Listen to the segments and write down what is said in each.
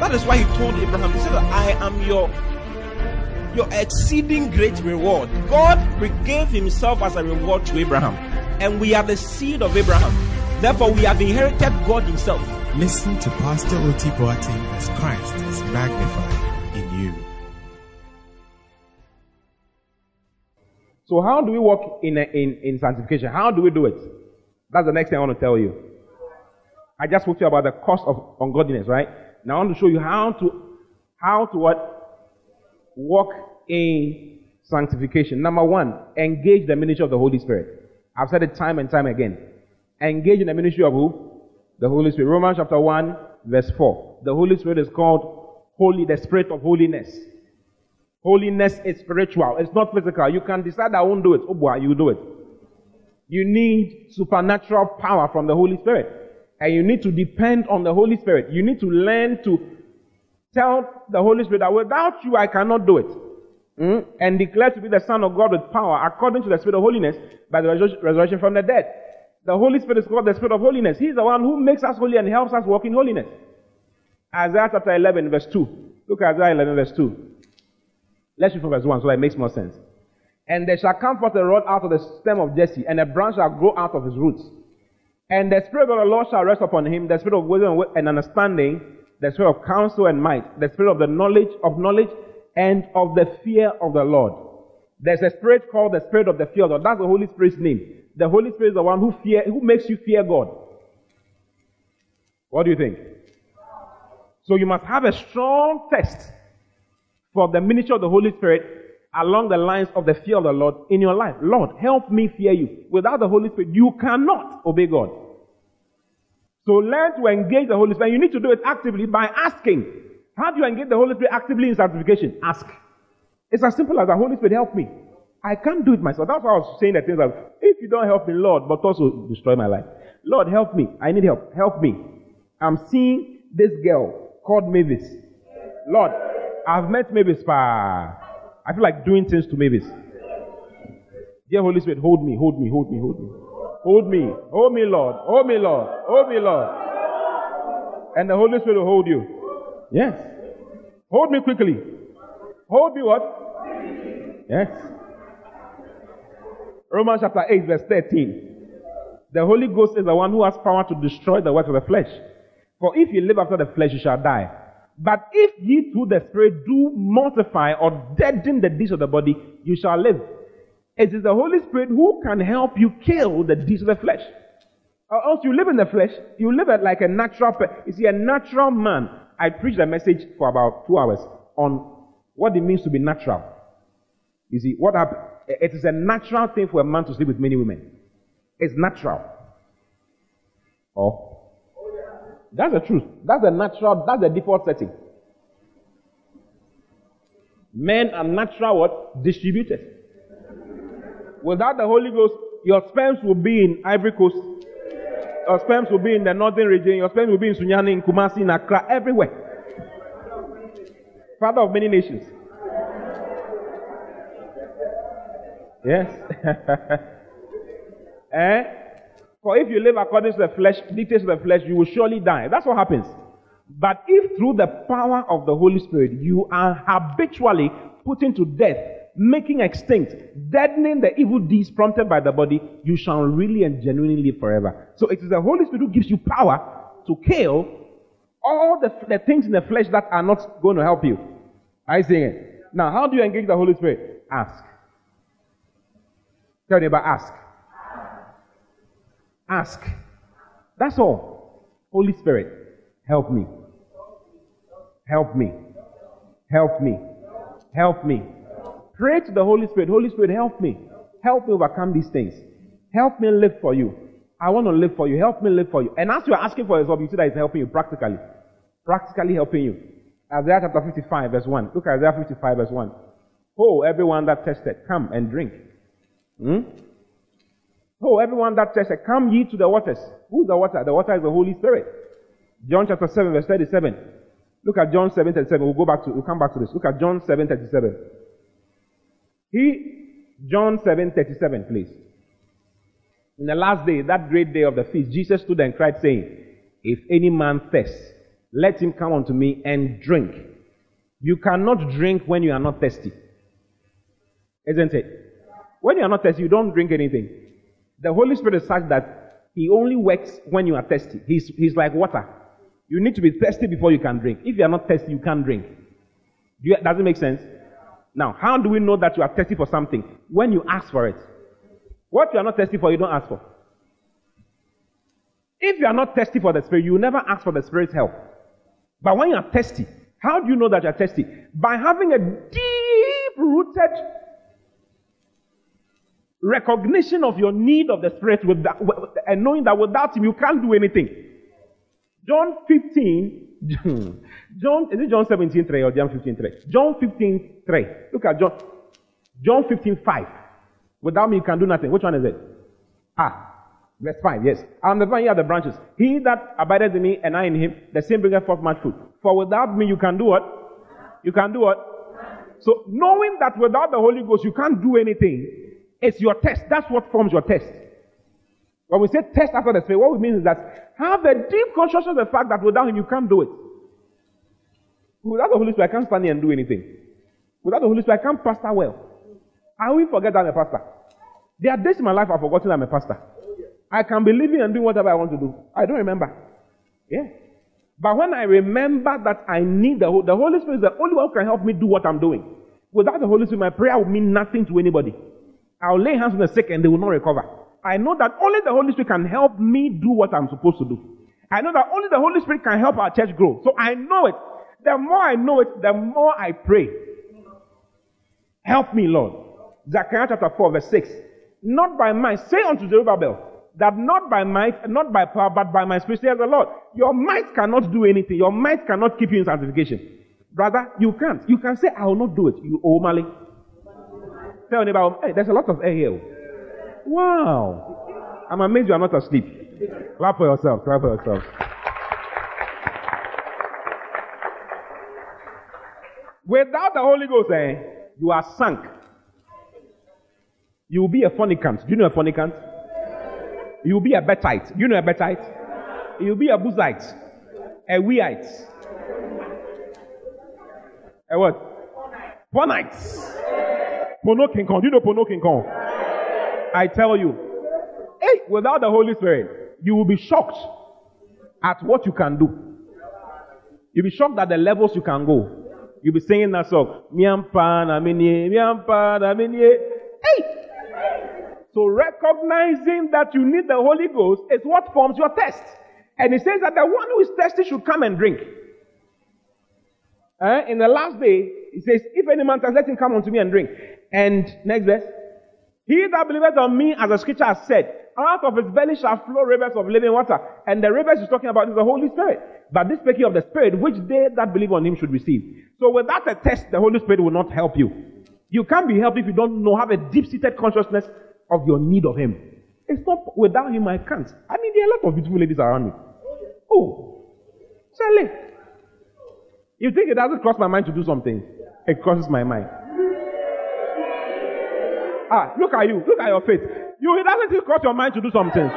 that is why He told Abraham, He said, I am your your exceeding great reward. God gave Himself as a reward to Abraham, and we are the seed of Abraham. Therefore, we have inherited God Himself. Listen to Pastor Oti Boateng as Christ is magnified in you. So, how do we walk in, in, in sanctification? How do we do it? That's the next thing I want to tell you. I just spoke to you about the cost of ungodliness, right? Now I want to show you how to how to what walk in sanctification. Number one, engage the ministry of the Holy Spirit. I've said it time and time again. Engage in the ministry of who? The Holy Spirit. Romans chapter 1, verse 4. The Holy Spirit is called holy, the spirit of holiness. Holiness is spiritual. It's not physical. You can decide I won't do it. Oh boy, you do it. You need supernatural power from the Holy Spirit. And you need to depend on the Holy Spirit. You need to learn to tell the Holy Spirit that without you I cannot do it. Mm? And declare to be the Son of God with power according to the Spirit of holiness by the resurrection from the dead. The Holy Spirit is called the Spirit of holiness. He's the one who makes us holy and helps us walk in holiness. Isaiah chapter 11 verse 2. Look at Isaiah 11 verse 2. Let's read from verse 1 so that it makes more sense. And there shall come forth a rod out of the stem of Jesse, and a branch shall grow out of his roots. And the Spirit of the Lord shall rest upon him, the Spirit of wisdom and understanding, the Spirit of counsel and might, the Spirit of the knowledge of knowledge and of the fear of the Lord. There's a spirit called the Spirit of the fear of God. That's the Holy Spirit's name. The Holy Spirit is the one who fear, who makes you fear God. What do you think? So you must have a strong test for the ministry of the Holy Spirit along the lines of the fear of the Lord in your life. Lord, help me fear you. Without the Holy Spirit, you cannot obey God. So learn to engage the Holy Spirit. You need to do it actively by asking. How do you engage the Holy Spirit actively in sanctification? Ask. It's as simple as the Holy Spirit help me. I can't do it myself. That's why I was saying that things like, if you don't help me, Lord, but also destroy my life. Lord, help me. I need help. Help me. I'm seeing this girl called Mavis. Lord, I've met Mavis. Pa. I feel like doing things to Mavis. Dear Holy Spirit, hold me, hold me, hold me, hold me. Hold me, hold me, Lord, hold me, Lord, hold me, Lord. And the Holy Spirit will hold you. Yes. Hold me quickly. Hold me what? Yes. Romans chapter 8, verse 13. The Holy Ghost is the one who has power to destroy the works of the flesh. For if you live after the flesh, you shall die. But if ye through the Spirit do mortify or deaden the deeds of the body, you shall live. It is the Holy Spirit who can help you kill the deeds of the flesh. Or else you live in the flesh, you live like a natural. You see, a natural man. I preached a message for about two hours on what it means to be natural. You see, what happened? It is a natural thing for a man to sleep with many women. It's natural. Oh. That's the truth. That's the natural, that's the default setting. Men are natural what? Distributed. Without the Holy Ghost, your sperms will be in Ivory Coast. Your sperms will be in the northern region. Your sperms will be in Sunyani, in Kumasi, in Accra, everywhere. Father of many nations. Yes. eh? For if you live according to the flesh, dictates of the flesh, you will surely die. That's what happens. But if through the power of the Holy Spirit you are habitually putting to death, making extinct, deadening the evil deeds prompted by the body, you shall really and genuinely live forever. So it is the Holy Spirit who gives you power to kill all the, the things in the flesh that are not going to help you. I say it. Now, how do you engage the Holy Spirit? Ask. Tell your neighbor, ask. Ask. That's all. Holy Spirit, help me. Help me. Help me. Help me. Pray to the Holy Spirit. Holy Spirit, help me. Help me overcome these things. Help me live for you. I want to live for you. Help me live for you. And as you are asking for yourself, you see that it's helping you practically. Practically helping you. Isaiah chapter 55, verse 1. Look at Isaiah 55, verse 1. Oh, everyone that tested, come and drink. Hmm? Everyone that tested, come ye to the waters. Who's the water? The water is the Holy Spirit. John chapter 7, verse 37. Look at John 7, 37. We'll go back to, we'll come back to this. Look at John 7, 37. He, John 7, 37, please. In the last day, that great day of the feast, Jesus stood and cried, saying, If any man thirst, let him come unto me and drink. You cannot drink when you are not thirsty. Isn't it? When you are not thirsty, you don't drink anything. The Holy Spirit is such that He only works when you are thirsty. He's, he's like water. You need to be thirsty before you can drink. If you are not thirsty, you can't drink. You, does it make sense? Now, how do we know that you are thirsty for something? When you ask for it. What you are not thirsty for, you don't ask for. If you are not thirsty for the Spirit, you will never ask for the Spirit's help. But when you are thirsty, how do you know that you are thirsty? By having a deep rooted recognition of your need of the Spirit with that, and knowing that without Him you can't do anything. John 15, John, is it John 17, 3 or John 15, 3? John 15, 3. Look at John, John 15, 5. Without me you can do nothing. Which one is it? Ah, verse 5, yes. Am the vine, are the branches. He that abideth in me and I in him, the same bringeth forth much fruit. For without me you can do what? You can do what? So knowing that without the Holy Ghost you can't do anything, it's your test. That's what forms your test. When we say test after the Spirit, what we mean is that have a deep consciousness of the fact that without Him you can't do it. Without the Holy Spirit, I can't stand here and do anything. Without the Holy Spirit, I can't pastor well. I will forget that I'm a pastor. There are days in my life I've forgotten I'm a pastor. I can be living and doing whatever I want to do. I don't remember. Yeah. But when I remember that I need the, the Holy Spirit is the only one who can help me do what I'm doing. Without the Holy Spirit, my prayer would mean nothing to anybody. I'll lay hands on the sick and they will not recover. I know that only the Holy Spirit can help me do what I'm supposed to do. I know that only the Holy Spirit can help our church grow. So I know it. The more I know it, the more I pray. Help me, Lord. Zechariah chapter 4, verse 6. Not by might, say unto Zerubbabel, that not by might, not by power, but by my spirit, says the Lord. Your might cannot do anything. Your might cannot keep you in sanctification. Brother, you can't. You can say, I will not do it. You oh, Omali. Tell neighbor, hey, there's a lot of air here. Wow. I'm amazed you are not asleep. Clap for yourself. Clap for yourself. Without the Holy Ghost, eh, you are sunk. You will be a fornicant. Do you know a fornicant? You will be a betite. Do you know a betite? You will be a buzite. A weite. A what? Pornite. Pono King Kong. Do you know Pono King Kong? I tell you, hey, without the Holy Spirit, you will be shocked at what you can do. You'll be shocked at the levels you can go. You'll be singing that song. Miampa na minye, miampa na minye. Hey! So recognizing that you need the Holy Ghost is what forms your test. And he says that the one who is thirsty should come and drink. Uh, in the last day, he says, if any man thirst, let him come unto me and drink. And next verse. He that believeth on me, as the scripture has said, out of his belly shall flow rivers of living water. And the rivers he's talking about is the Holy Spirit. But this speaking of the Spirit, which they that believe on him should receive. So without a test, the Holy Spirit will not help you. You can't be helped if you don't know, have a deep-seated consciousness of your need of him. It's not without him I can't. I mean, there are a lot of beautiful ladies around me. Oh, Charlie. You think it doesn't cross my mind to do something? It crosses my mind. Ah, look at you. Look at your face. You, it doesn't cross your mind to do something.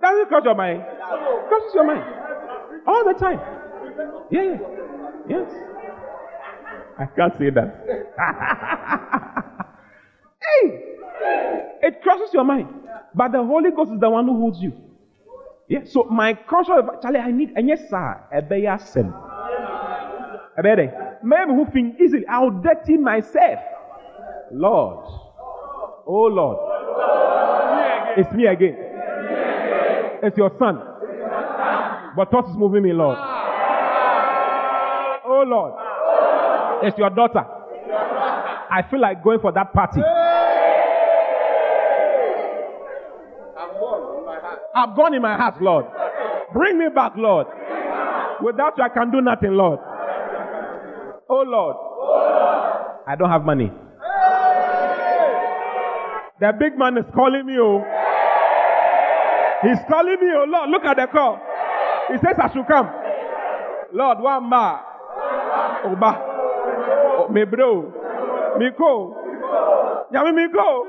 Doesn't cross your mind. Crosses your mind. All the time. Yeah, yeah. Yes. I can't say that. hey! It crosses your mind. But the Holy Ghost is the one who holds you. Yeah. So my conscience, Charlie, I need, and yes, sir, a sem. Maybe who think easily, I'll dirty myself. Lord. Oh Lord. It's me again. It's your son. But thought is moving me, Lord. Oh Lord. It's your daughter. I feel like going for that party. I've gone in my heart, Lord. Bring me back, Lord. Without you, I can do nothing, Lord. Oh Lord. I don't have money. The big man is calling me, oh. He's calling me, oh Lord. Look at the call. He says I should come. Lord, one ma. Oba. Oh, me bro. Me ko. Yami me go.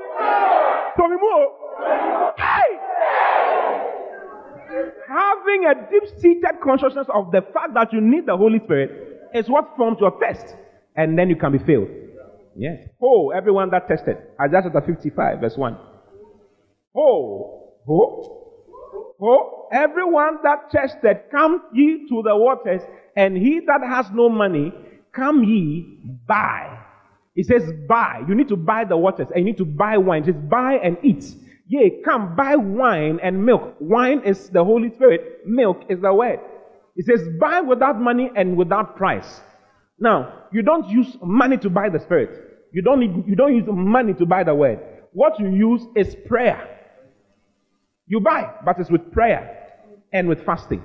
So me move. Hey! Having a deep-seated consciousness of the fact that you need the Holy Spirit is what forms your test. And then you can be filled. Yes. Oh, everyone that tested. Isaiah chapter 55, verse 1. Oh, oh, oh, everyone that tested, come ye to the waters, and he that has no money, come ye buy. It says buy. You need to buy the waters, and you need to buy wine. It says buy and eat. Yea, come buy wine and milk. Wine is the Holy Spirit. Milk is the word. It says buy without money and without price. Now, you don't use money to buy the Spirit. You don't need, you don't use money to buy the word. What you use is prayer. You buy, but it's with prayer and with fasting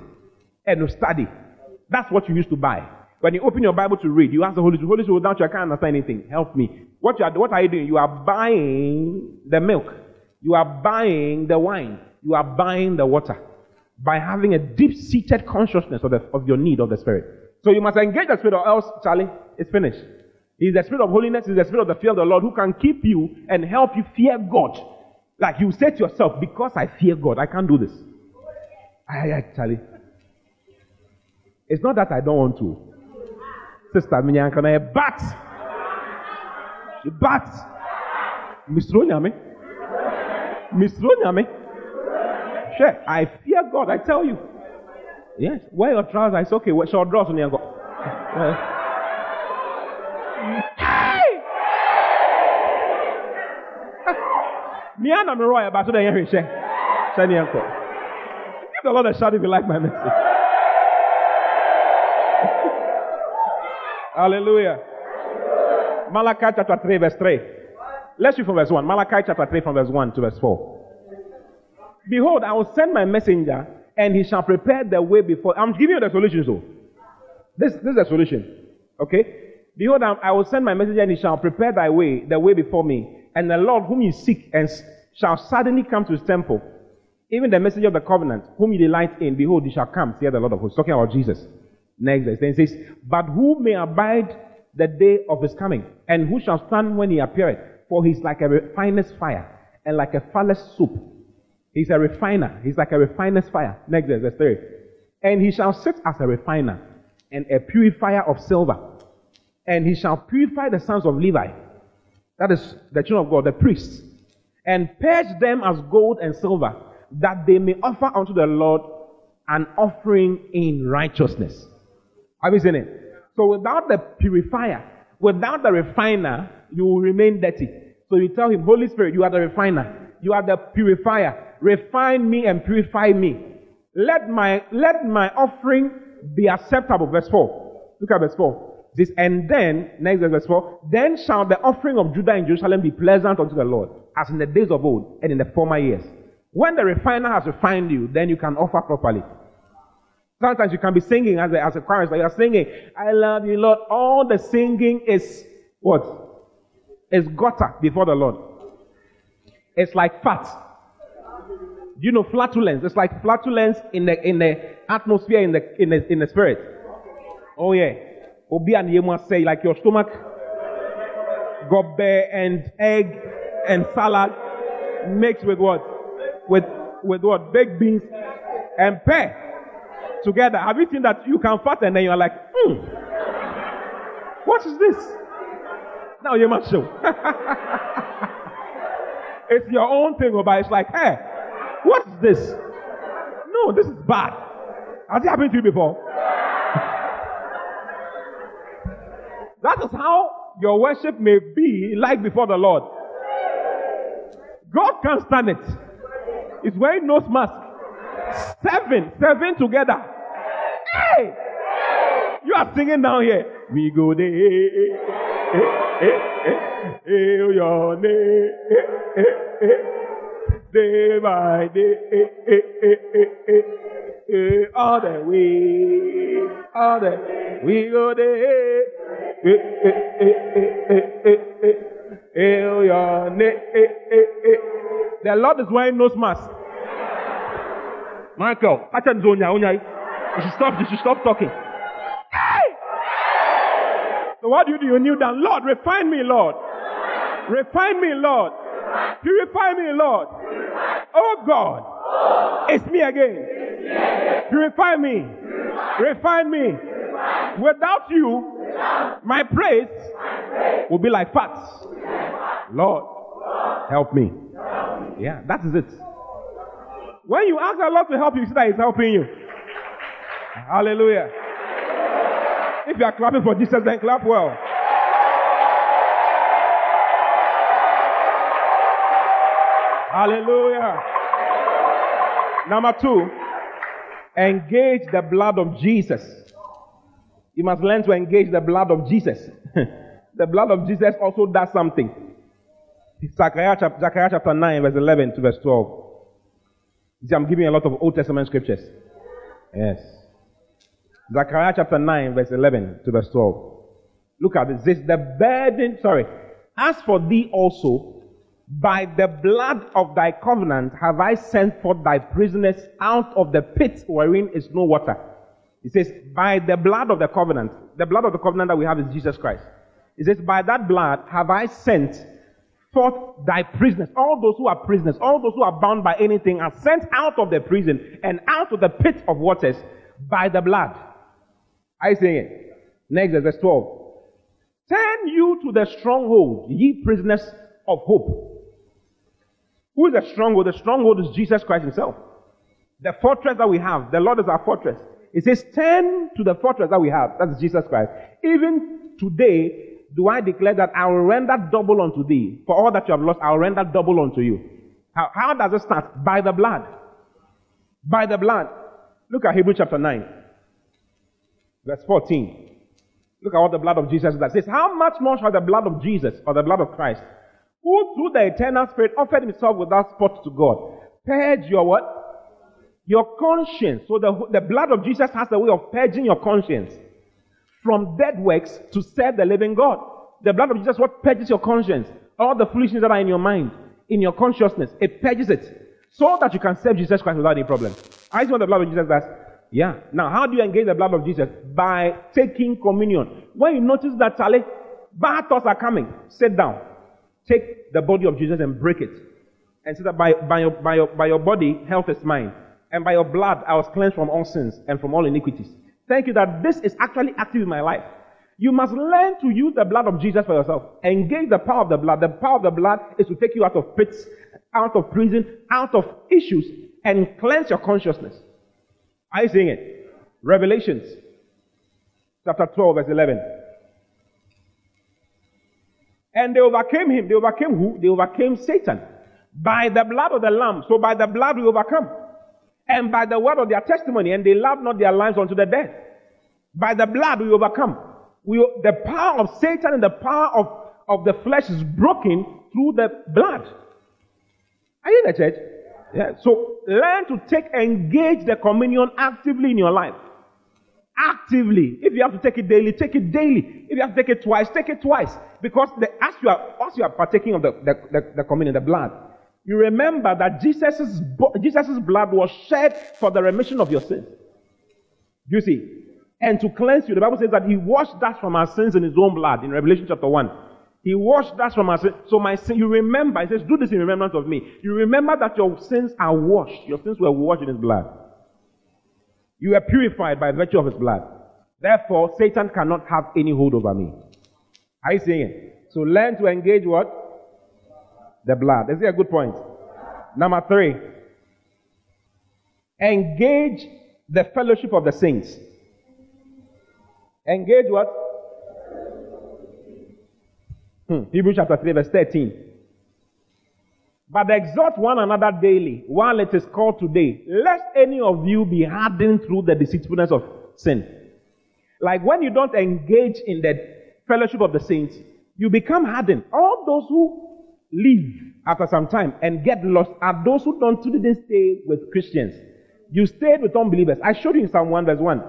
and with study. That's what you use to buy. When you open your Bible to read, you ask the Holy Spirit, Holy Spirit, without you, I can't understand anything. Help me. What, you are, what are you doing? You are buying the milk. You are buying the wine. You are buying the water by having a deep-seated consciousness of, the, of your need of the Spirit. So you must engage the Spirit or else, Charlie, it's finished. He's the Spirit of holiness. He's the Spirit of the fear of the Lord who can keep you and help you fear God. Like you say to yourself, because I fear God, I can't do this. I, Charlie. It's not that I don't want to. Sister Minyankana, but, but, Mr. Onyame, Mr. Onyame, sure, I fear God, I tell you. Yes, wear your trousers, it's okay, short drawers on your go. Me and I'm royal, but today. Send your Give the Lord a shout if you like my message. Hallelujah. Malachi chapter 3, verse 3. Let's read from verse 1. Malachi chapter 3, from verse 1 to verse 4. Behold, I will send my messenger, and he shall prepare the way before. I'm giving you the solution, so. This, this is the solution. Okay? Behold, I will send my messenger, and he shall prepare thy way, the way before me. And the Lord whom you seek and shall suddenly come to his temple. Even the messenger of the covenant, whom you delight in, behold, he shall come, saith the Lord of hosts. Talking about Jesus. Next verse. Then says, But who may abide the day of his coming? And who shall stand when he appeareth? For he's like a refiner's fire, and like a fuller's soup. He's a refiner. He's like a refiner's fire. Next verse, verse 3. And he shall sit as a refiner, and a purifier of silver. And he shall purify the sons of Levi. That is the children of God, the priests. And purge them as gold and silver, that they may offer unto the Lord an offering in righteousness. Have you seen it? So without the purifier, without the refiner, you will remain dirty. So you tell him, Holy Spirit, you are the refiner. You are the purifier. Refine me and purify me. Let my, let my offering be acceptable. Verse 4. Look at verse 4. This, and then, next verse 4, then shall the offering of Judah and Jerusalem be pleasant unto the Lord, as in the days of old and in the former years. When the refiner has refined you, then you can offer properly. Sometimes you can be singing as a, as a choir, but you're singing, I love you, Lord. All the singing is what? Is gutter before the Lord. It's like fat. You know flatulence? It's like flatulence in the in the atmosphere in the in the in the spirit. Oh yeah. Obi and Yema say like your stomach gobe and egg and salad mixed with what? With with what? Baked beans and pear together. Have you seen that you can fart and then you're like, hmm, what is this? Now you must show. it's your own thing, but it's like, hey, what is this? No, this is bad. Has it happened to you before? That is how your worship may be like before the Lord. God can't stand it. It's wearing nose mask. Seven, seven together. Hey! You are singing down here. We go there. Hail your name. Day by day. eh, all the way, all the we go there. The Lord is wearing nose mask. Michael, acha nzonya onya. You should stop. You should stop talking. Hey! So what do you do? You kneel down. Lord, refine me, Lord. Refine me, Lord. Purify me, Lord. Oh God, it's me again. Purify me. Refine me. Without you, my praise will be like fats. Lord, help me. Yeah, that is it. When you ask the Lord to help you, you see that He's helping you. Hallelujah. If you are clapping for Jesus, then clap well. Hallelujah. Number two, engage the blood of Jesus. You must learn to engage the blood of Jesus. the blood of Jesus also does something. Zechariah chapter, chapter 9, verse 11 to verse 12. See, I'm giving a lot of Old Testament scriptures. Yes. Zechariah chapter 9, verse 11 to verse 12. Look at this. This the burden, sorry. As for thee also, by the blood of thy covenant have I sent forth thy prisoners out of the pit wherein is no water. He says, by the blood of the covenant. The blood of the covenant that we have is Jesus Christ. He says, by that blood have I sent forth thy prisoners. All those who are prisoners, all those who are bound by anything are sent out of the prison and out of the pit of waters by the blood. I say it. Next, verse 12. Turn you to the stronghold, ye prisoners of hope. Who is the stronghold? The stronghold is Jesus Christ Himself. The fortress that we have, the Lord is our fortress. It says, Turn to the fortress that we have. That's Jesus Christ. Even today, do I declare that I will render double unto thee. For all that you have lost, I will render double unto you. How, how does it start? By the blood. By the blood. Look at Hebrews chapter 9, verse 14. Look at what the blood of Jesus does. It says, How much more shall the blood of Jesus or the blood of Christ, who through the eternal Spirit offered himself without spot to God, purge your what? Your conscience. So the, the blood of Jesus has the way of purging your conscience from dead works to serve the living God. The blood of Jesus what purges your conscience. All the foolishness that are in your mind, in your consciousness, it purges it. So that you can serve Jesus Christ without any problem. I see what the blood of Jesus does. Yeah. Now, how do you engage the blood of Jesus? By taking communion. When you notice that, Charlie, bad thoughts are coming, sit down. Take the body of Jesus and break it. And say that by, by, your, by, your, by your body, health is mine. And by your blood, I was cleansed from all sins and from all iniquities. Thank you that this is actually active in my life. You must learn to use the blood of Jesus for yourself. Engage the power of the blood. The power of the blood is to take you out of pits, out of prison, out of issues, and cleanse your consciousness. Are you seeing it? Revelations chapter 12, verse 11. And they overcame him. They overcame who? They overcame Satan. By the blood of the Lamb. So by the blood we overcome. And by the word of their testimony. And they loved not their lives unto the death. By the blood we overcome. We, the power of Satan and the power of, of the flesh is broken through the blood. Are you in the church? Yeah. So learn to take, engage the communion actively in your life. Actively. If you have to take it daily, take it daily. If you have to take it twice, take it twice. Because the, as you are, as you are partaking of the, the, the, the communion, the blood, you remember that Jesus' Jesus's blood was shed for the remission of your sins. You see? And to cleanse you, the Bible says that he washed us from our sins in his own blood in Revelation chapter 1. He washed us from our sins. So my sin, you remember, he says, do this in remembrance of me. You remember that your sins are washed. Your sins were washed in his blood. You were purified by virtue of his blood. Therefore, Satan cannot have any hold over me. Are you seeing it? So learn to engage what? The blood. Is it a good point? Number three. Engage the fellowship of the saints. Engage what? Hmm. Hebrews chapter 3, verse 13. But exhort one another daily while it is called today, lest any of you be hardened through the deceitfulness of sin. Like when you don't engage in the fellowship of the saints, you become hardened. All those who leave after some time and get lost are those who don't didn't stay with Christians. You stayed with unbelievers. I showed you in Psalm 1 verse 1.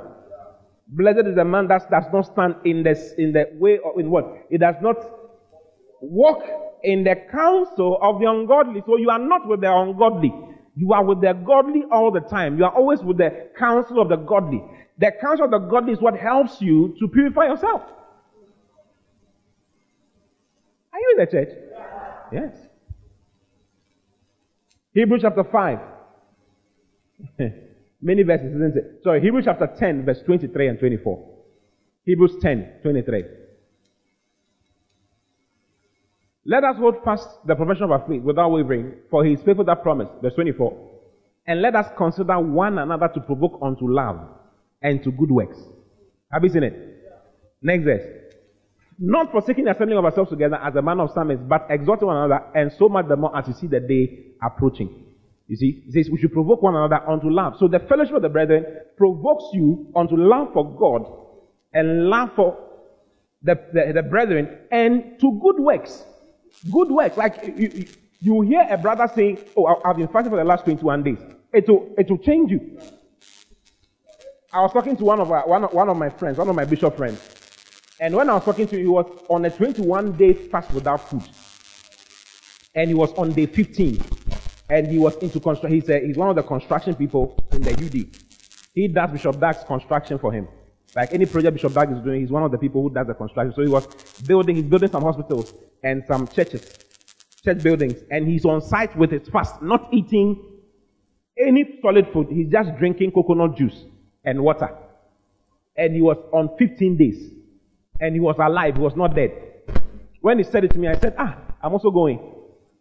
Blessed is the man that does not stand in the, in the way of, in what? It does not walk in the counsel of the ungodly. So you are not with the ungodly. You are with the godly all the time. You are always with the counsel of the godly. The counsel of the godly is what helps you to purify yourself. Are you in the church? Yes. Hebrews chapter 5. Many verses, isn't it? Sorry, Hebrews chapter 10, verse 23 and 24. Hebrews 10, 23. Let us hold fast the profession of our faith without wavering, for he is faithful that promise. Verse 24. And let us consider one another to provoke unto love and to good works. Have you seen it? Next verse. Not forsaking the assembling of ourselves together as a man of some is, but exhorting one another, and so much the more as you see the day approaching. You see, it says we should provoke one another unto love. So the fellowship of the brethren provokes you unto love for God and love for the, the, the brethren and to good works. Good works. Like you, you hear a brother saying, Oh, I've been fasting for the last 21 days. It will, it will change you. I was talking to one of, our, one, one of my friends, one of my bishop friends. And when I was talking to him, he was on a 21 day fast without food. And he was on day 15 and he was into construction. A, he's one of the construction people in the UD. He does Bishop Dag's construction for him. Like any project Bishop Dag is doing, he's one of the people who does the construction. So he was building, he's building some hospitals and some churches, church buildings, and he's on site with his fast, not eating any solid food. He's just drinking coconut juice and water. And he was on 15 days. And he was alive, he was not dead. When he said it to me, I said, Ah, I'm also going.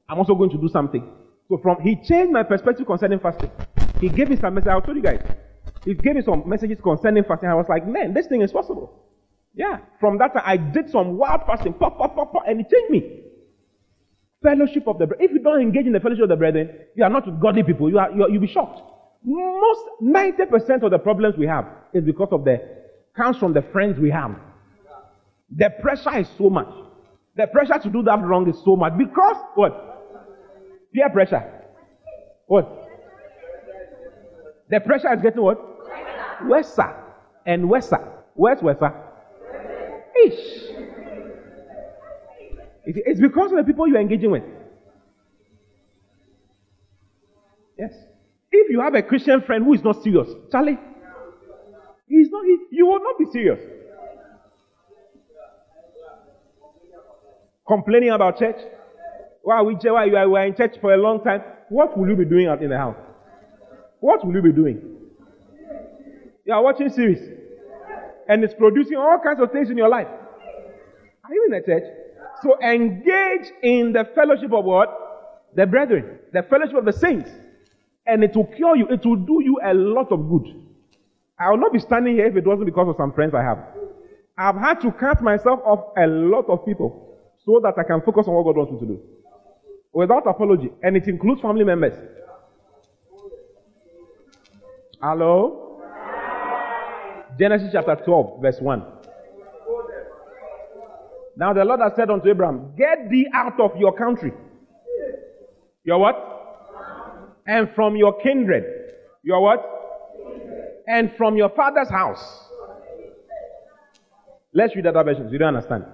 I'm also going to do something. So from he changed my perspective concerning fasting. He gave me some message. I'll told you guys. He gave me some messages concerning fasting. I was like, man, this thing is possible. Yeah. From that time, I did some wild fasting, pop, pop, pop, pop, and it changed me. Fellowship of the brethren. If you don't engage in the fellowship of the brethren, you are not godly people. You are, you are, you'll be shocked. Most 90% of the problems we have is because of the comes from the friends we have. The pressure is so much. The pressure to do that wrong is so much because what? Peer pressure. What? The pressure is getting what? Worse and worse. Where's worse? Ish. It's because of the people you're engaging with. Yes. If you have a Christian friend who is not serious, Charlie, he's not, he, you will not be serious. Complaining about church, why we why you are in church for a long time, what will you be doing out in the house? What will you be doing? You are watching series, and it's producing all kinds of things in your life. Are you in the church? So engage in the fellowship of what? The brethren, the fellowship of the saints, and it will cure you. It will do you a lot of good. I will not be standing here if it wasn't because of some friends I have. I've had to cut myself off a lot of people so that I can focus on what God wants me to do without apology, and it includes family members. Hello? Genesis chapter 12, verse 1. Now the Lord has said unto Abraham, Get thee out of your country. Your what? And from your kindred. Your what? And from your father's house. Let's read other versions. You don't understand.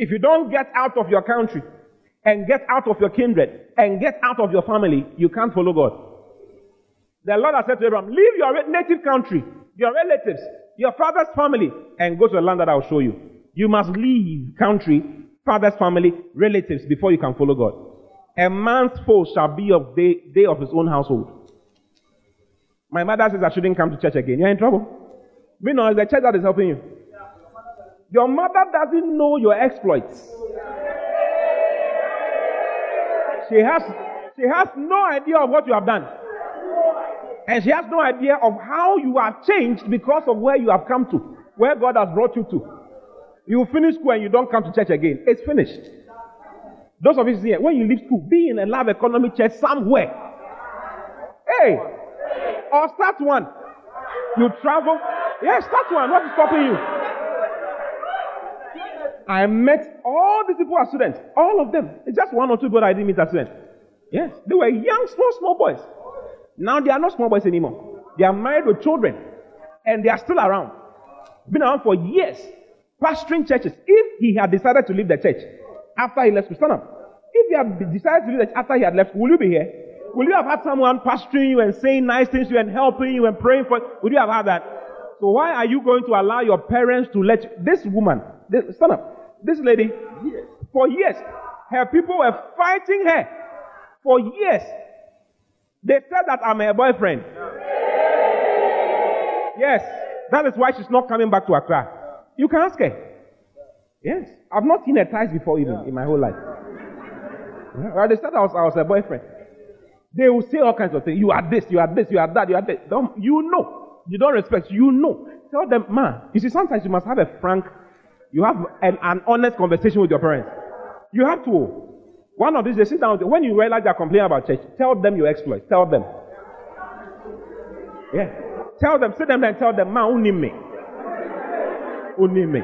If you don't get out of your country and get out of your kindred and get out of your family, you can't follow God. The Lord has said to Abraham, leave your native country, your relatives, your father's family, and go to the land that I'll show you. You must leave country, father's family, relatives before you can follow God. A man's foe shall be of day, day of his own household. My mother says I shouldn't come to church again. You're in trouble. Meanwhile, the church that is helping you. Your mother doesn't know your exploits. She has, she has no idea of what you have done. And she has no idea of how you have changed because of where you have come to, where God has brought you to. You finish school and you don't come to church again. It's finished. Those of you here, when you leave school, be in a love economy church somewhere. Hey! Or start one. You travel. Yeah, start one. What is stopping you? I met all these people as students. All of them. It's just one or two people I didn't meet as students. Yes. They were young, small, small boys. Now they are not small boys anymore. They are married with children. And they are still around. Been around for years. Pastoring churches. If he had decided to leave the church after he left, stand up. If he had decided to leave the church after he had left, will you be here? Will you have had someone pastoring you and saying nice things to you and helping you and praying for you? Would you have had that? So why are you going to allow your parents to let you, this woman, this, stand up, this lady, for years, her people were fighting her for years. They said that I'm her boyfriend. Yes, that is why she's not coming back to Accra. You can ask her. Yes, I've not seen her twice before even in my whole life. Yeah. They said I was, I was her boyfriend. They will say all kinds of things. You are this, you are this, you are that, you are that. Don't, you know. You don't respect. You know. Tell them, man. You see, sometimes you must have a frank, you have an, an honest conversation with your parents. You have to. One of these, they sit down. When you realize they're complaining about church, tell them your exploits. Tell them. Yeah. Tell them, sit them and tell them, man, only me. Only me.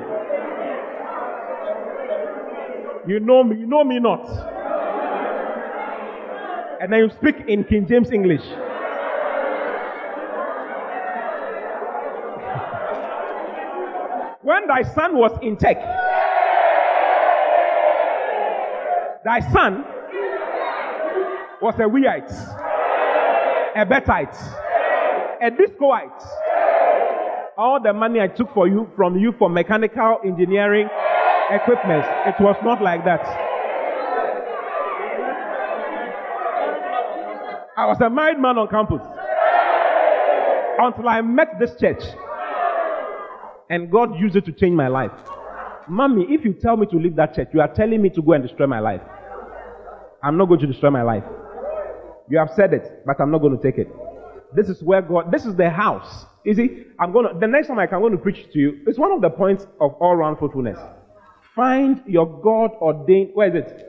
You know me, you know me not. And then you speak in King James English. Thy son was in tech, thy son was a Weite, a Betite, a Discoite. All the money I took for you from you for mechanical engineering equipment, it was not like that. I was a married man on campus until I met this church. And God used it to change my life. Mommy, if you tell me to leave that church, you are telling me to go and destroy my life. I'm not going to destroy my life. You have said it, but I'm not going to take it. This is where God, this is the house. You see, I'm going to, the next time I can, I'm going to preach to you, it's one of the points of all round fruitfulness. Find your God ordained, where is it?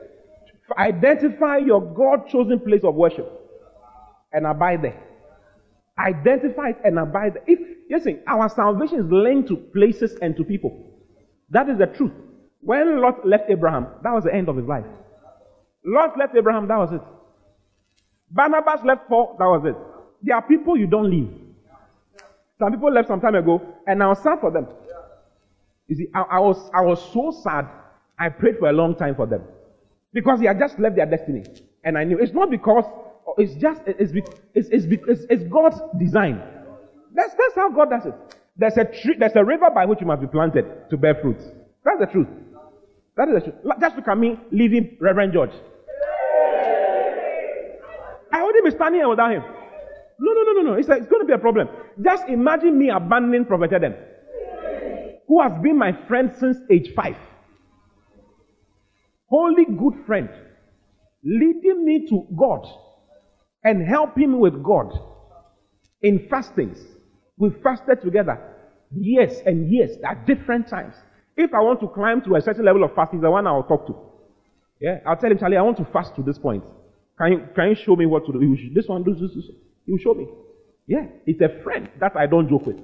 Identify your God chosen place of worship and abide there. Identify and abide. If, listen, our salvation is linked to places and to people. That is the truth. When Lot left Abraham, that was the end of his life. Lot left Abraham, that was it. Barnabas left Paul, that was it. There are people you don't leave. Some people left some time ago, and I was sad for them. You see, I, I, was, I was so sad. I prayed for a long time for them. Because they had just left their destiny. And I knew it's not because it's just it's, it's, it's, it's, God's design. That's, that's how God does it. There's a tree, there's a river by which you must be planted to bear fruit. That's the truth. That is the truth. Just look at me leaving Reverend George. I wouldn't be standing here without him. No, no, no, no, no. It's, like, it's going to be a problem. Just imagine me abandoning Prophet Eden, who has been my friend since age five. Holy good friend, leading me to God and help him with God in fastings. We fasted together years and years at different times. If I want to climb to a certain level of fasting, the one I'll talk to. Yeah, I'll tell him, Charlie, I want to fast to this point. Can you, can you show me what to do? This one, do this, this. He will show me. Yeah, it's a friend that I don't joke with.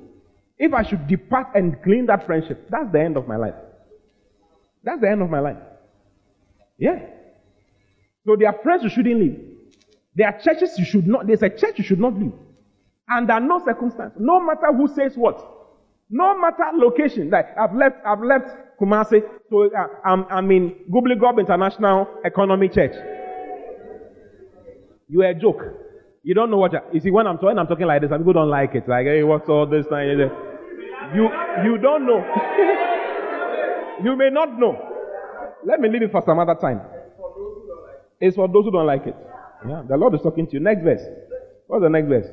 If I should depart and clean that friendship, that's the end of my life. That's the end of my life. Yeah. So there are friends you shouldn't leave. There are churches you should not, there's a church you should not leave. Under no circumstance, no matter who says what, no matter location, like I've left, I've left Kumasi, so uh, I'm, I'm in Gobblegob International Economy Church. You are a joke. You don't know what you see when I'm talking. I'm talking like this, and people don't like it. Like, hey, what's all this thing? You you don't know. you may not know. Let me leave it for some other time. It's for those who don't like it. Yeah, the Lord is talking to you. Next verse. What's the next verse?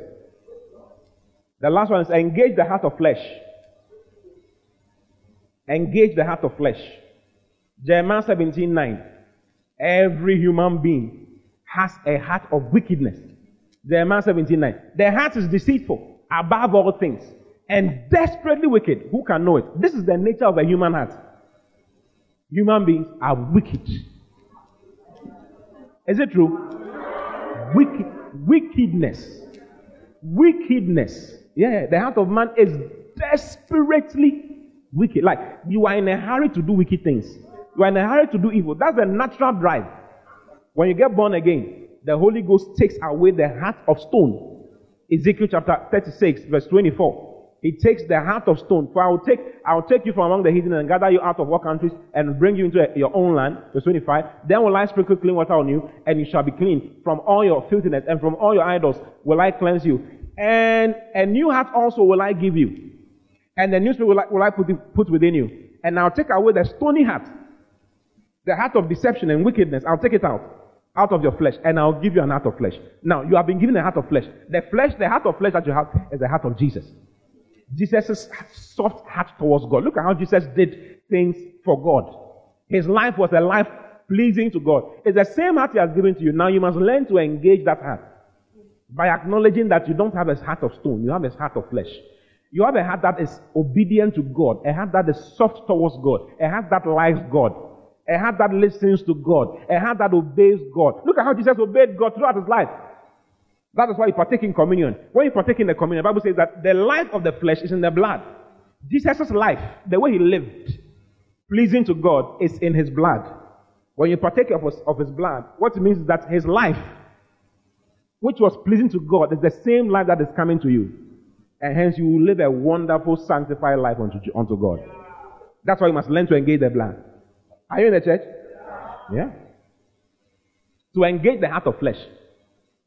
The last one is engage the heart of flesh. Engage the heart of flesh. Jeremiah 17 9. Every human being has a heart of wickedness. Jeremiah 17 9. The heart is deceitful above all things and desperately wicked. Who can know it? This is the nature of a human heart. Human beings are wicked. Is it true? Wicked, wickedness. Wickedness. Yeah, the heart of man is desperately wicked. Like you are in a hurry to do wicked things. You are in a hurry to do evil. That's the natural drive. When you get born again, the Holy Ghost takes away the heart of stone Ezekiel chapter 36, verse 24. He takes the heart of stone. For I will take, I will take you from among the heathen and gather you out of all countries and bring you into your own land. Verse 25. Then will I sprinkle clean water on you and you shall be clean from all your filthiness and from all your idols will I cleanse you. And a new heart also will I give you. And the new spirit will I, will I put, put within you. And I'll take away the stony heart, the heart of deception and wickedness. I'll take it out out of your flesh, and I'll give you an heart of flesh. Now, you have been given a heart of flesh. The flesh, the heart of flesh that you have is the heart of Jesus. Jesus' soft heart towards God. Look at how Jesus did things for God. His life was a life pleasing to God. It's the same heart He has given to you. Now you must learn to engage that heart by acknowledging that you don't have a heart of stone, you have a heart of flesh. You have a heart that is obedient to God, a heart that is soft towards God, a heart that likes God, a heart that listens to God, a heart that obeys God. Look at how Jesus obeyed God throughout his life. That is why you partake in communion. When you partake in the communion, the Bible says that the life of the flesh is in the blood. Jesus' life, the way he lived, pleasing to God, is in his blood. When you partake of his, of his blood, what it means is that his life, which was pleasing to God, is the same life that is coming to you. And hence you will live a wonderful, sanctified life unto, unto God. That's why you must learn to engage the blood. Are you in the church? Yeah. To engage the heart of flesh.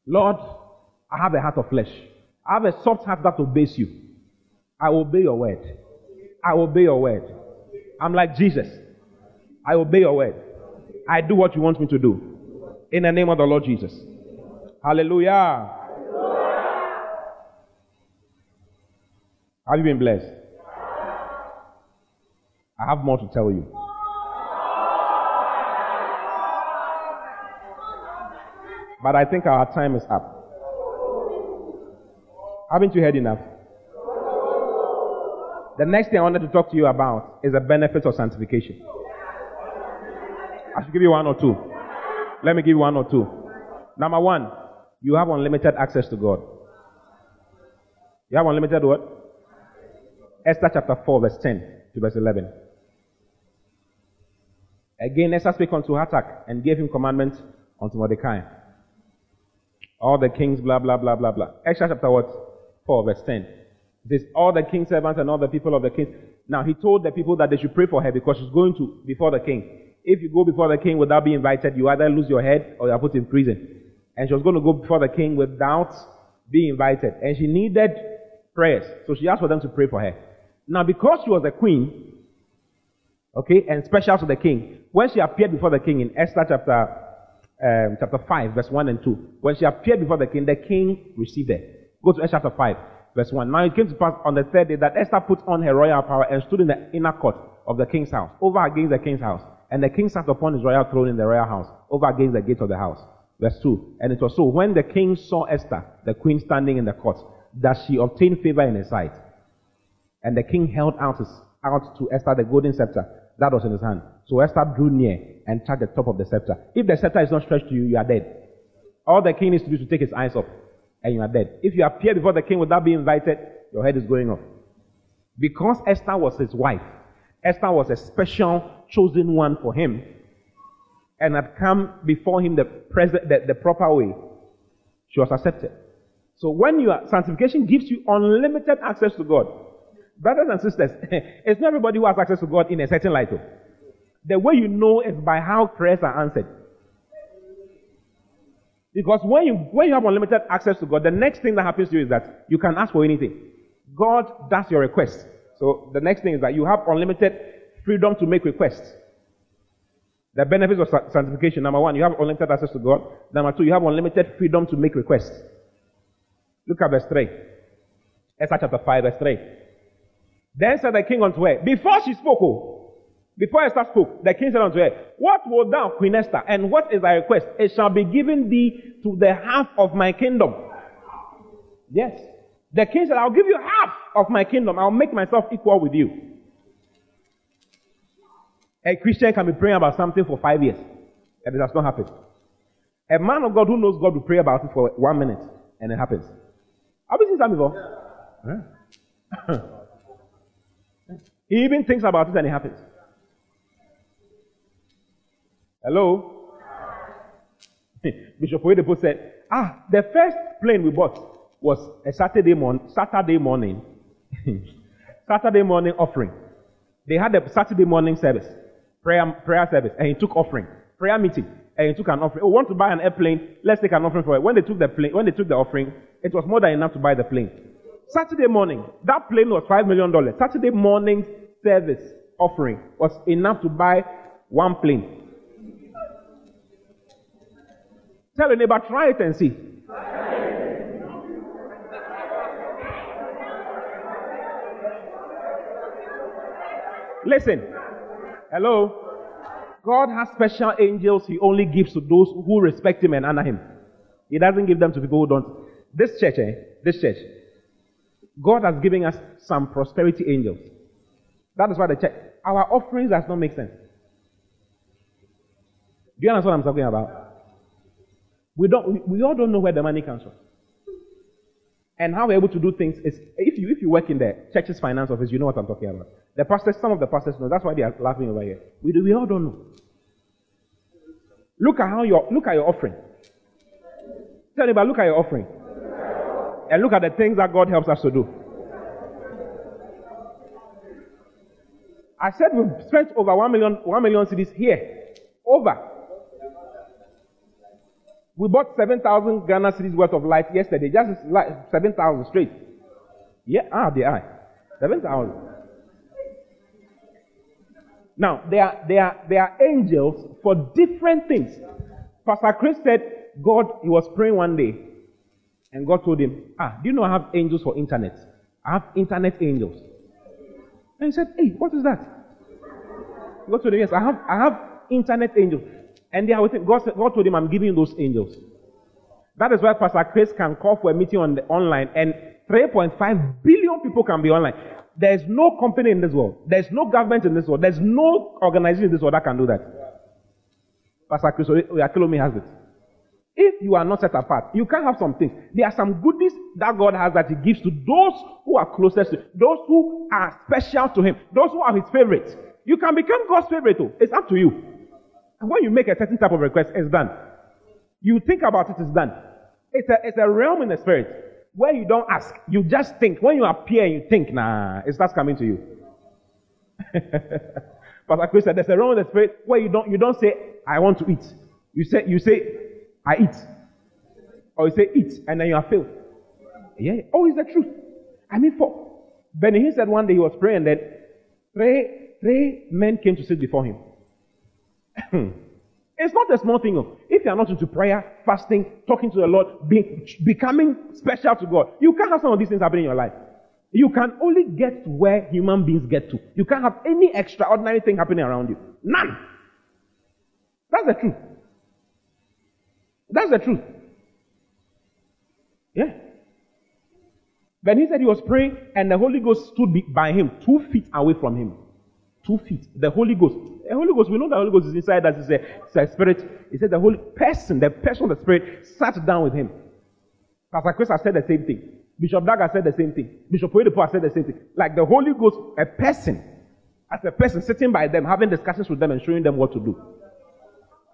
Lord, I have a heart of flesh. I have a soft heart that obeys you. I obey your word. I obey your word. I'm like Jesus. I obey your word. I do what you want me to do. In the name of the Lord Jesus. Hallelujah. Have you been blessed? I have more to tell you. But I think our time is up. Haven't you heard enough? The next thing I wanted to talk to you about is the benefits of sanctification. I should give you one or two. Let me give you one or two. Number one, you have unlimited access to God. You have unlimited what? Esther chapter 4, verse 10 to verse 11. Again, Esther spake unto Hathach and gave him commandments unto Mordecai. All the kings, blah, blah, blah, blah, blah. Esther chapter what? 4, verse 10. It says, all the king's servants and all the people of the king. Now, he told the people that they should pray for her because she's going to before the king. If you go before the king without being invited, you either lose your head or you are put in prison. And she was going to go before the king without being invited. And she needed prayers. So she asked for them to pray for her. Now, because she was a queen, okay, and special to the king, when she appeared before the king in Esther chapter um, chapter 5, verse 1 and 2, when she appeared before the king, the king received her. Go to Esther chapter 5, verse 1. Now it came to pass on the third day that Esther put on her royal power and stood in the inner court of the king's house, over against the king's house. And the king sat upon his royal throne in the royal house, over against the gate of the house. Verse 2. And it was so, when the king saw Esther, the queen standing in the court, that she obtained favor in his sight. And the king held out, his, out to Esther the golden scepter that was in his hand. So Esther drew near and touched the top of the scepter. If the scepter is not stretched to you, you are dead. All the king needs to do is to take his eyes off and you are dead. If you appear before the king without being invited, your head is going off. Because Esther was his wife, Esther was a special chosen one for him and had come before him the, present, the, the proper way. She was accepted. So when you are, sanctification gives you unlimited access to God. Brothers and sisters, it's not everybody who has access to God in a certain light. Though. The way you know is by how prayers are answered. Because when you, when you have unlimited access to God, the next thing that happens to you is that you can ask for anything. God does your request. So the next thing is that you have unlimited freedom to make requests. The benefits of sanctification, number one, you have unlimited access to God. Number two, you have unlimited freedom to make requests. Look at verse 3. Esther chapter 5, verse 3. Then said the king unto her, before she spoke, oh, before Esther spoke, the king said unto her, What wilt thou, Queen Esther, and what is thy request? It shall be given thee to the half of my kingdom. Yes. The king said, I'll give you half of my kingdom. I'll make myself equal with you. A Christian can be praying about something for five years, and it does not happen. A man of God who knows God will pray about it for one minute, and it happens. Have you seen that before? Yeah. he even thinks about it, and it happens. Hello? Bishop Oyedepo said, ah, the first plane we bought was a Saturday morning, Saturday morning, Saturday morning offering. They had a Saturday morning service, prayer, prayer service, and he took offering, prayer meeting, and he took an offering. Oh, want to buy an airplane? Let's take an offering for it. When they took the plane, when they took the offering, it was more than enough to buy the plane. Saturday morning, that plane was five million dollars. Saturday morning service offering was enough to buy one plane. Tell your neighbor, try it and see. Listen. Hello. God has special angels he only gives to those who respect him and honor him. He doesn't give them to people who don't. This church, eh? This church. God has given us some prosperity angels. That is why the church, our offerings does not make sense. Do you understand what I'm talking about? We don't, we all don't know where the money comes from. And how we're able to do things is, if you, if you work in the church's finance office, you know what I'm talking about. The pastors, some of the pastors know. That's why they are laughing over here. We, do, we all don't know. Look at how your, look at your offering. Tell anybody, look at your offering. And look at the things that God helps us to do. I said we've spent over one million, one million cedis here. Over. We bought 7,000 Ghana cedis worth of light yesterday. Just 7,000 straight. Yeah, ah, they are. 7,000. Now, there are, there, are, there are angels for different things. Pastor Chris said, God, he was praying one day, and God told him, Ah, do you know I have angels for internet? I have internet angels. And he said, Hey, what is that? God told him, Yes, I have, I have internet angels. And they are. God, God told him, I'm giving you those angels. That is why Pastor Chris can call for a meeting on the online and 3.5 billion people can be online. There's no company in this world. There's no government in this world. There's no organization in this world that can do that. Pastor Chris oh, oh, Oyakhilome has it. If you are not set apart, you can't have some things. There are some goodies that God has that He gives to those who are closest to Him, those who are special to Him, those who are His favorites. You can become God's favorite too. It's up to you. When you make a certain type of request, it's done. You think about it, it's done. It's a, it's a realm in the spirit where you don't ask. You just think. When you appear, you think, nah, it starts coming to you. Pastor Chris said, there's a realm in the spirit where you don't, you don't say, I want to eat. You say, you say, I eat. Or you say, eat, and then you are filled. Yeah. Oh, it's the truth. I mean, for Benny Hinn said one day he was praying that three, three men came to sit before him. Hmm. it's not a small thing. Oh. If you are not into prayer, fasting, talking to the Lord, be, becoming special to God, you can't have some of these things happening in your life. You can only get to where human beings get to. You can't have any extraordinary thing happening around you. None. That's the truth. That's the truth. Yeah. Then he said he was praying and the Holy Ghost stood by him, two feet away from him. Two feet. The Holy Ghost. The Holy Ghost, we know the Holy Ghost is inside us. It's a, it's a spirit. He said the Holy person, the person of the Spirit, sat down with him. Pastor Chris has said the same thing. Bishop Dag has said the same thing. Bishop Oyedepo has said the same thing. Like the Holy Ghost, a person, as a person sitting by them, having discussions with them and showing them what to do.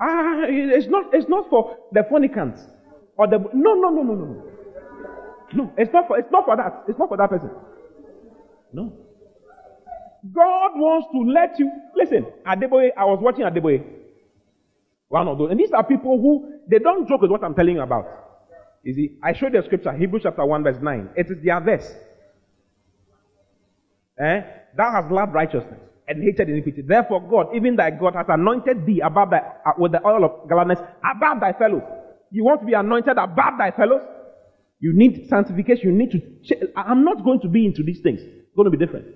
Ah, it's not, it's not for the fornicants or the, no, no, no, no, no. No, it's not for, it's not for that. It's not for that person. No. God wants to let you listen. Adeboye, I was watching Adeboye. One of those. And these are people who they don't joke with what I'm telling you about. You see, I showed the scripture, Hebrews chapter 1, verse 9. It is their verse. Eh? Thou hast loved righteousness and hated iniquity. Therefore, God, even thy God, has anointed thee above thy, uh, with the oil of gladness above thy fellows. You want to be anointed above thy fellows? You need sanctification. You need to. Ch- I'm not going to be into these things. It's going to be different.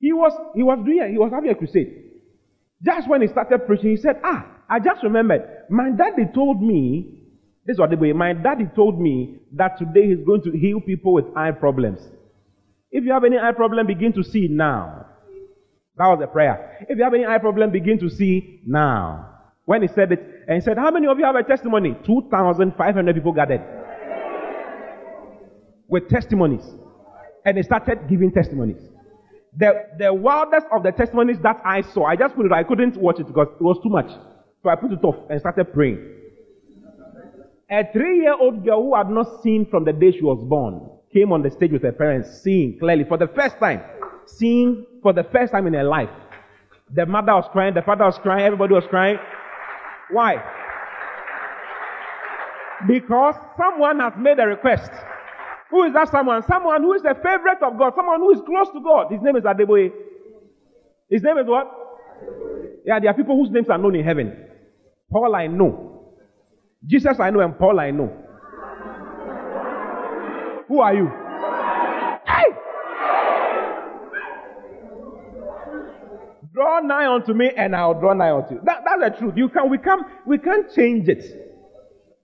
He was, he was doing, he was having a crusade. Just when he started preaching, he said, ah, I just remembered, my daddy told me, this was the way, my daddy told me that today he's going to heal people with eye problems. If you have any eye problem, begin to see now. That was the prayer. If you have any eye problem, begin to see now. When he said it, and he said, How many of you have a testimony? 2,500 people gathered with testimonies. And he started giving testimonies the, the wildest of the testimonies that I saw, I just put it, I couldn't watch it because it was too much. So I put it off and started praying. A three year old girl who had not seen from the day she was born came on the stage with her parents, seeing clearly for the first time. Seeing for the first time in her life. The mother was crying, the father was crying, everybody was crying. Why? Because someone has made a request. Who is that someone? Someone who is a favorite of God, someone who is close to God. His name is Adeboye. His name is what? Yeah, there are people whose names are known in heaven. Paul I know. Jesus I know and Paul I know. Who are you? Hey! Draw nigh unto me and I'll draw nigh unto you. That, that's the truth. You can we can we can't change it.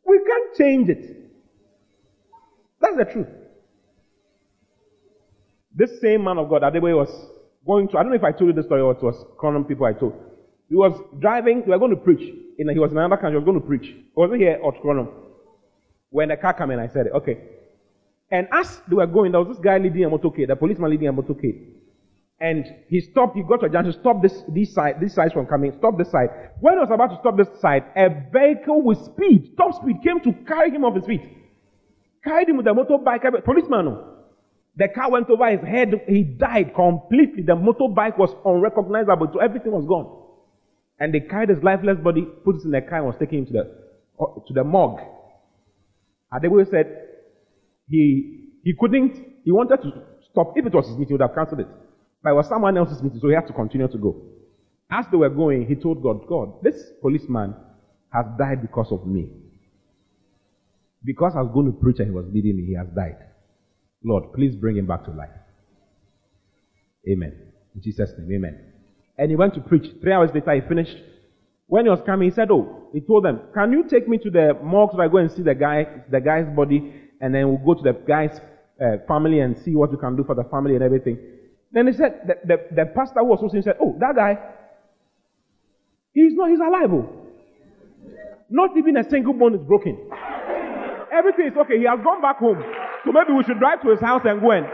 We can't change it. That's the truth. This same man of God, that Adeboye was going to, I don't know if I told you this story or it was common people I told. He was driving, we were going to preach. In, he was in another country, he was going to preach. He wasn't here at Cronum. When the car came in, I said, okay. And as they were going, there was this guy leading a motorcade, the policeman leading a motorcade. And he stopped, he got to a junction, stopped this, this side, this side from coming, stopped this side. When he was about to stop this side, a vehicle with speed, top speed, came to carry him off his feet. Carried him with a motorbike, policeman. The car went over his head, he died completely. The motorbike was unrecognizable, so everything was gone. And they carried his lifeless body, put it in the car, and was taking him to the uh, to the morgue. Adeboye said he he couldn't. He wanted to stop. If it was his meeting, he would have cancelled it. But it was someone else's meeting, so he had to continue to go. As they were going, he told God, God, this policeman has died because of me. Because I was going to preach and he was leading me, he has died. Lord, please bring him back to life. Amen. In Jesus' name, amen. And he went to preach. Three hours later, he finished. When he was coming, he said, Oh, he told them, Can you take me to the morgue so I go and see the guy, the guy's body, and then we'll go to the guy's uh, family and see what we can do for the family and everything. Then he said, the, the, the pastor who was hosting said, Oh, that guy, he's not, he's alive. Oh. Not even a single bone is broken. Everything is okay. He has gone back home. So maybe we should drive to his house and go and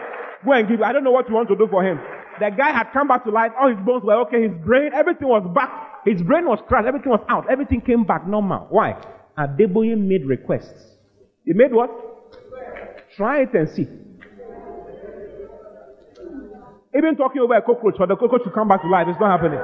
go and give. I don't know what you want to do for him. The guy had come back to life. All his bones were okay. His brain, everything was back. His brain was crushed. Everything was out. Everything came back normal. Why? Adeboye made requests. He made what? Try it and see. Even talking over a cockroach for the cockroach to come back to life, it's not happening.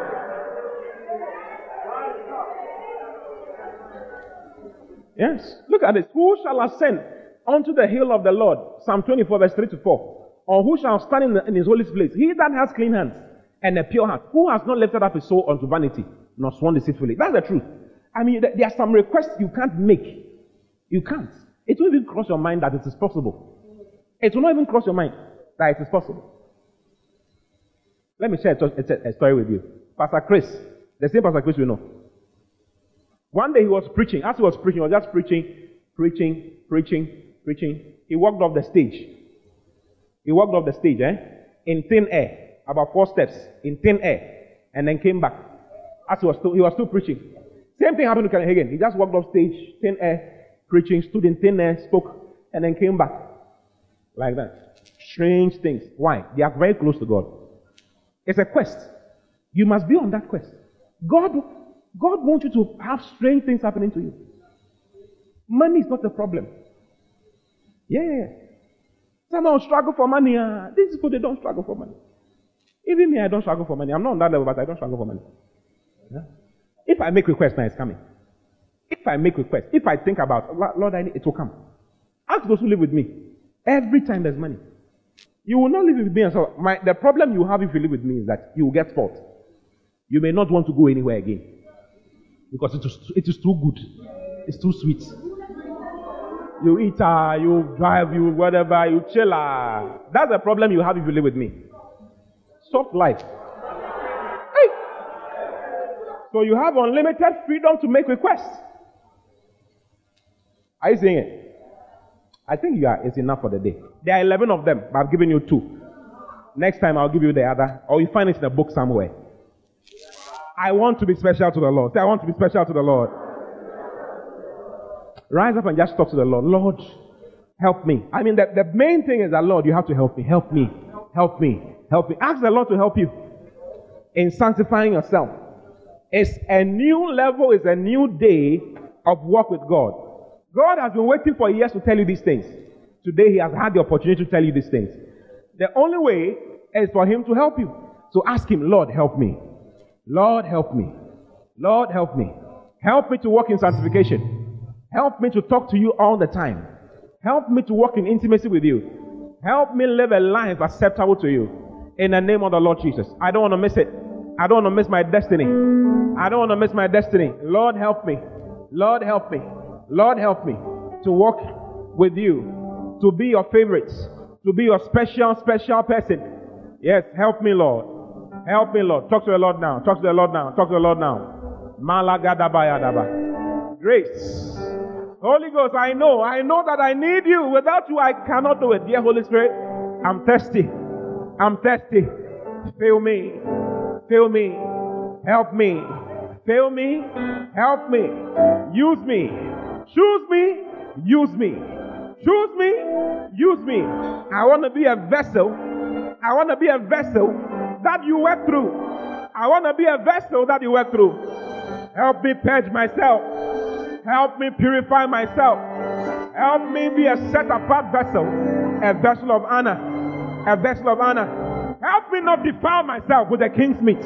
Yes. Look at this. Who shall ascend unto the hill of the Lord? Psalm 24, verse 3 to 4. Or who shall stand in, the, in his holy place? He that has clean hands and a pure heart. Who has not lifted up his soul unto vanity, nor sworn deceitfully? That's the truth. I mean, there are some requests you can't make. You can't. It will even cross your mind that it is possible. It will not even cross your mind that it is possible. Let me share a, a story with you. Pastor Chris, the same Pastor Chris we know. One day he was preaching. As he was preaching, he was just preaching, preaching, preaching, preaching. He walked off the stage. He walked off the stage, eh? In thin air, about four steps, in thin air, and then came back. As he was still, he was still preaching. Same thing happened to Kenneth Hagin. He just walked off stage, thin air, preaching, stood in thin air, spoke, and then came back. Like that. Strange things. Why? They are very close to God. It's a quest. You must be on that quest. God God wants you to have strange things happening to you. Money is not the problem. Yeah, yeah, yeah. Someone struggle for money. Uh, these people, they don't struggle for money. Even me, I don't struggle for money. I'm not on that level, but I don't struggle for money. Yeah? If I make request, now it's coming. If I make request, if I think about, Lord, I need, it will come. Ask those who live with me. Every time there's money. You will not live with me and so my, the problem you have if you live with me is that you will get spoiled. You may not want to go anywhere again because it is, it is too good. It's too sweet. You eat, uh, you drive, you whatever, you chill. Uh. That's the problem you have if you live with me. Soft life. Hey. So you have unlimited freedom to make requests. Are you seeing it? I think you are. It's enough for the day. There are 11 of them, but I've given you two. Next time I'll give you the other, or you find it in a book somewhere. I want to be special to the Lord. Say, I want to be special to the Lord. Rise up and just talk to the Lord. Lord, help me. I mean, the, the main thing is that, Lord, you have to help me. Help me. Help me. Help me. Ask the Lord to help you in sanctifying yourself. It's a new level, it's a new day of work with God. God has been waiting for years to tell you these things. Today he has had the opportunity to tell you these things. The only way is for him to help you. So ask him, Lord, help me. Lord, help me. Lord, help me. Help me to walk in sanctification. Help me to talk to you all the time. Help me to walk in intimacy with you. Help me live a life acceptable to you. In the name of the Lord Jesus. I don't want to miss it. I don't want to miss my destiny. I don't want to miss my destiny. Lord, help me. Lord, help me. Lord, help me to walk with you, to be your favorites, to be your special, special person. Yes, help me, Lord. Help me, Lord. Talk to the Lord now. Talk to the Lord now. Talk to the Lord now. Grace. Holy Ghost, I know, I know that I need you. Without you, I cannot do it. Dear Holy Spirit, I'm thirsty. I'm thirsty. Fill me. Fill me. Help me. Fill me. Help me. Use me. Choose me. Use me. Choose me. Use me. I want to be a vessel. I want to be a vessel that you work through. I want to be a vessel that you work through. Help me purge myself. Help me purify myself. Help me be a set apart vessel, a vessel of honor, a vessel of honor. Help me not defile myself with the king's meat.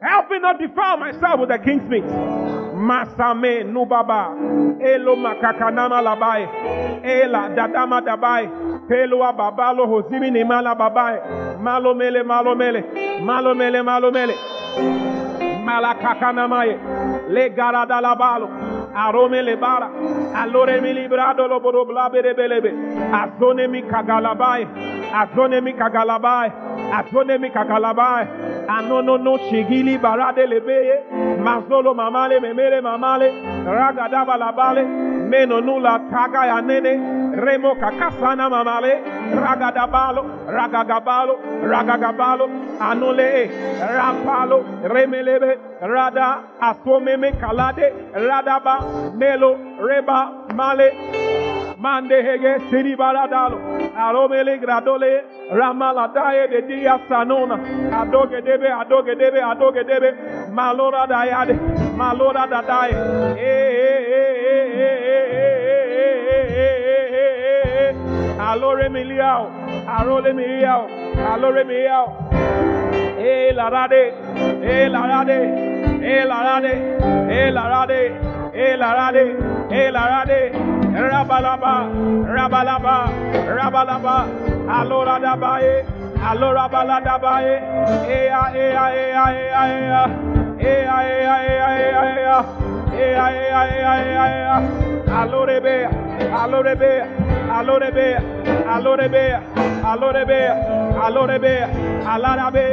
Help me not defile myself with the king's meat. Masame nubaba. Elo makakanama labai. Ela dadama dabai. Pelua babalo hozimi ni mala babai. Malo mele malo mele. Malo mele malo mele. Malakakanamaye. Le garada labalo. Arome le bara. Allora mi librado lo boro blabere belebe. Azone mi kagalabai. Azone mi kagalabai. Azone mi kagalabai. Anono no shigili barade lebeye. Mazolo mamale memele mamale. Ragadaba labale. Meno nula taga ya nene. Remo kakasana mamale. Ragadabalo. Ragagabalo. Ragagabalo. Anole. Rapalo. Remelebe. Rada. Asomeme kalade. Radaba. Melo. Reba. Male mandehege siribaradalo aromele gradole ramala ramaladaye de dia sanona adogedebe adoge debe, malora dayade malora dadaye alore miliao arole miliao alore miliao e eh, larade e eh, larade e eh, larade e larade e larade e larade Rabalaba. Rabalaba. Rabalaba. Alora dabaye. Alora baladabaye. Ea, ea, ea, ea, ea. Ea, ea, ea, ea, ea. Ea, ea, ea, ea, ea. Alore bea. Alore bea. Alore bea. Alore bea. Alore bea. Alore bea. Alarabe.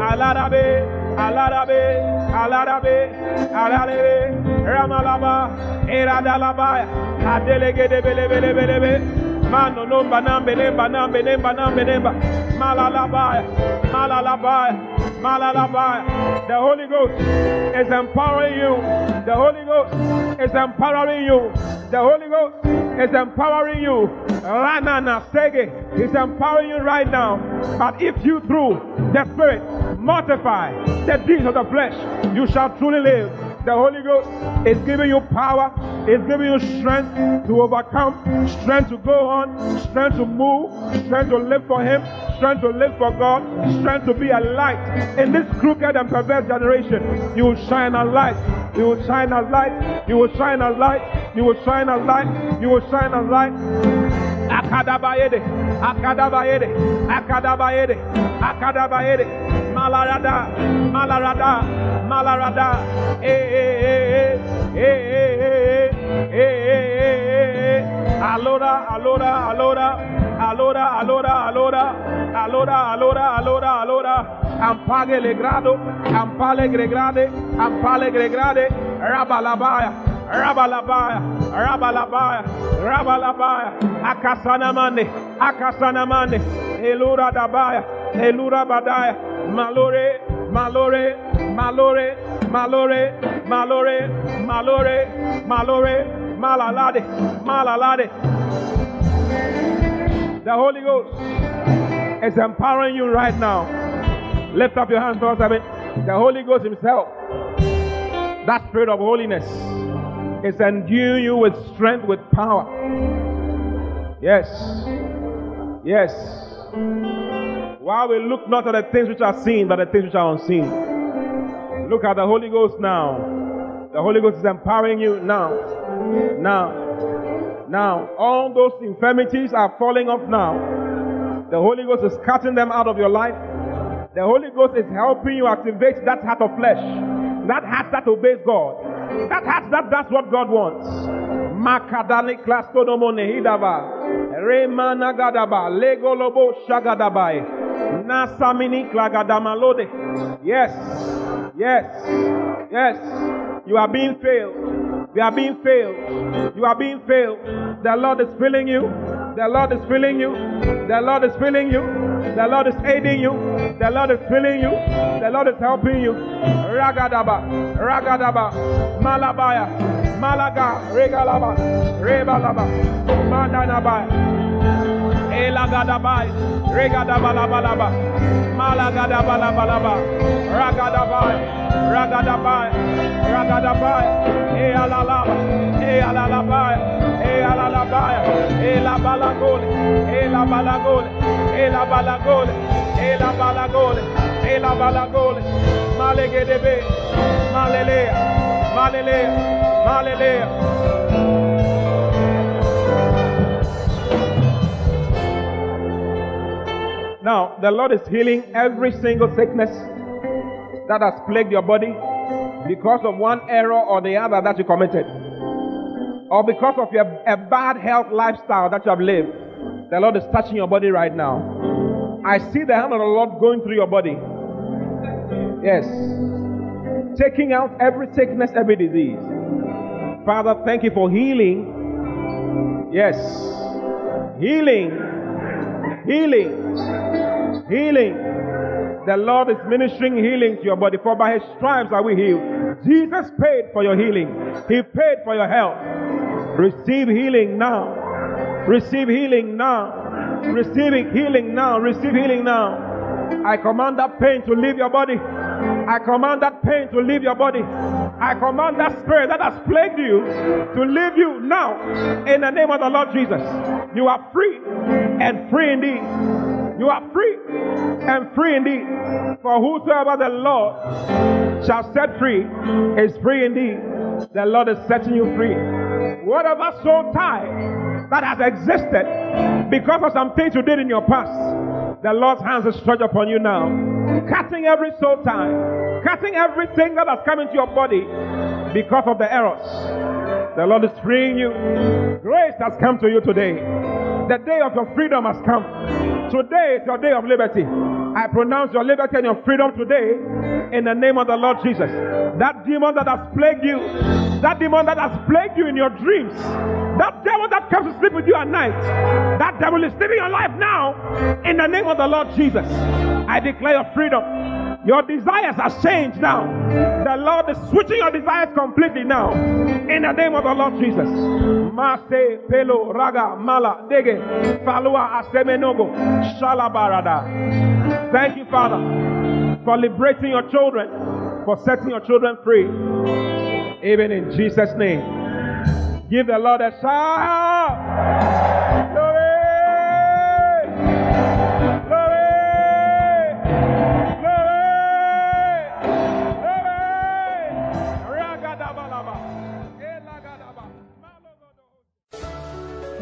Alarabe. Alarabe, Alarabe, Alarabe, Ramalaba, Eradalaba, Adelegede Belebelebelebe. Mano nemba nambe nemba nambe nemba. Malalabaya. Malalabaya. Malalabaya. The Holy Ghost is empowering you. The Holy Ghost is empowering you. The Holy Ghost is empowering you. Ranana Sege is empowering you right now. But if you through the Spirit mortify the deeds of the flesh, you shall truly live. The Holy Ghost is giving you power, is giving you strength to overcome, strength to go on, strength to move, strength to live for Him, strength to live for God, strength to be a light in this crooked and perverse generation. You will shine a light. You will shine a light. You will shine a light. You will shine a light. You will shine a light. Akadabayede, Akadabayede, Akadabayede, Akadabayede, Malarada, Malarada, Malarada, eh, eh, eh, eh, eh, eh, eh, eh, eh, eh, eh, alora, alora, alora, alora, alora, allora, allora, allora, allora, allora, ampale le grado, ampale gregrade, ampale gregrade, rabalabaya, Rabalabaya, Rabalabaya, Rabalabaya, Akasanamane, Akasanamane, Elura Dabaya, Elura Badaya, malore, malore, malore, malore, malore, malore, malore, malalade, malalade. The Holy Ghost is empowering you right now. Lift up your hands towards heaven. The Holy Ghost Himself, that Spirit of holiness, is enduing you with strength, with power. Yes. Yes. While we look not at the things which are seen, but the things which are unseen. Look at the Holy Ghost now. The Holy Ghost is empowering you now. Now. Now. All those infirmities are falling off now. The Holy Ghost is cutting them out of your life. The Holy Ghost is helping you activate that heart of flesh. That heart that obeys God. That heart that does what God wants. Makadani klastonomone hidava. Remana gadaba. Legolobo shagadabai. Nasamini klagadamalode. Yes. Yes. Yes. You are being failed. You are being failed. You are being failed. The Lord is filling you. The Lord is filling you. The Lord is filling you. The Lord is aiding you. The Lord is filling you. The Lord is helping you. Ragadaba. Ragadaba. Malabaya. Malaga. Regalaba. Rebalaba. Mandanabaya. Elagadabai, Regadabalabalaba, Malagadabalabalaba, Ragadabai, Ragadabai, Ragadabai, Ealalaba, Ealalabai, Ealalabai, Elabalagole, Elabalagole, Elabalagole, Elabalagole, Elabalagole, Malegedebe, Malelea, Malelea, Malelea. Now, the Lord is healing every single sickness that has plagued your body because of one error or the other that you committed, or because of your, a bad health lifestyle that you have lived. The Lord is touching your body right now. I see the hand of the Lord going through your body. Yes. Taking out every sickness, every disease. Father, thank you for healing. Yes. Healing. Healing Healing. The Lord is ministering healing to your body, for by his stripes are we healed. Jesus paid for your healing. He paid for your health. Receive healing now. Receive healing now. Receive healing now. Receive healing now. I command that pain to leave your body. I command that pain to leave your body. I command that spirit that has plagued you to leave you now in the name of the Lord Jesus. You are free and free indeed. You are free and free indeed. For whosoever the Lord shall set free is free indeed. The Lord is setting you free. Whatever soul tie that has existed because of some things you did in your past, the Lord's hands are stretched upon you now. Cutting every soul tie, cutting everything that has come into your body because of the errors. The Lord is freeing you. Grace has come to you today. The day of your freedom has come. Today is your day of liberty. I pronounce your liberty and your freedom today in the name of the Lord Jesus. That demon that has plagued you, that demon that has plagued you in your dreams, that devil that comes to sleep with you at night, that devil is living your life now in the name of the Lord Jesus. I declare your freedom. Your desires are changed now. The Lord is switching your desires completely now. In the name of the Lord Jesus. Mase, Pelo, Raga, Mala, Dege, Falua, Asemenogo, Shalabarada. Thank you, Father, for liberating your children, for setting your children free. Even in Jesus' name. Give the Lord a shout.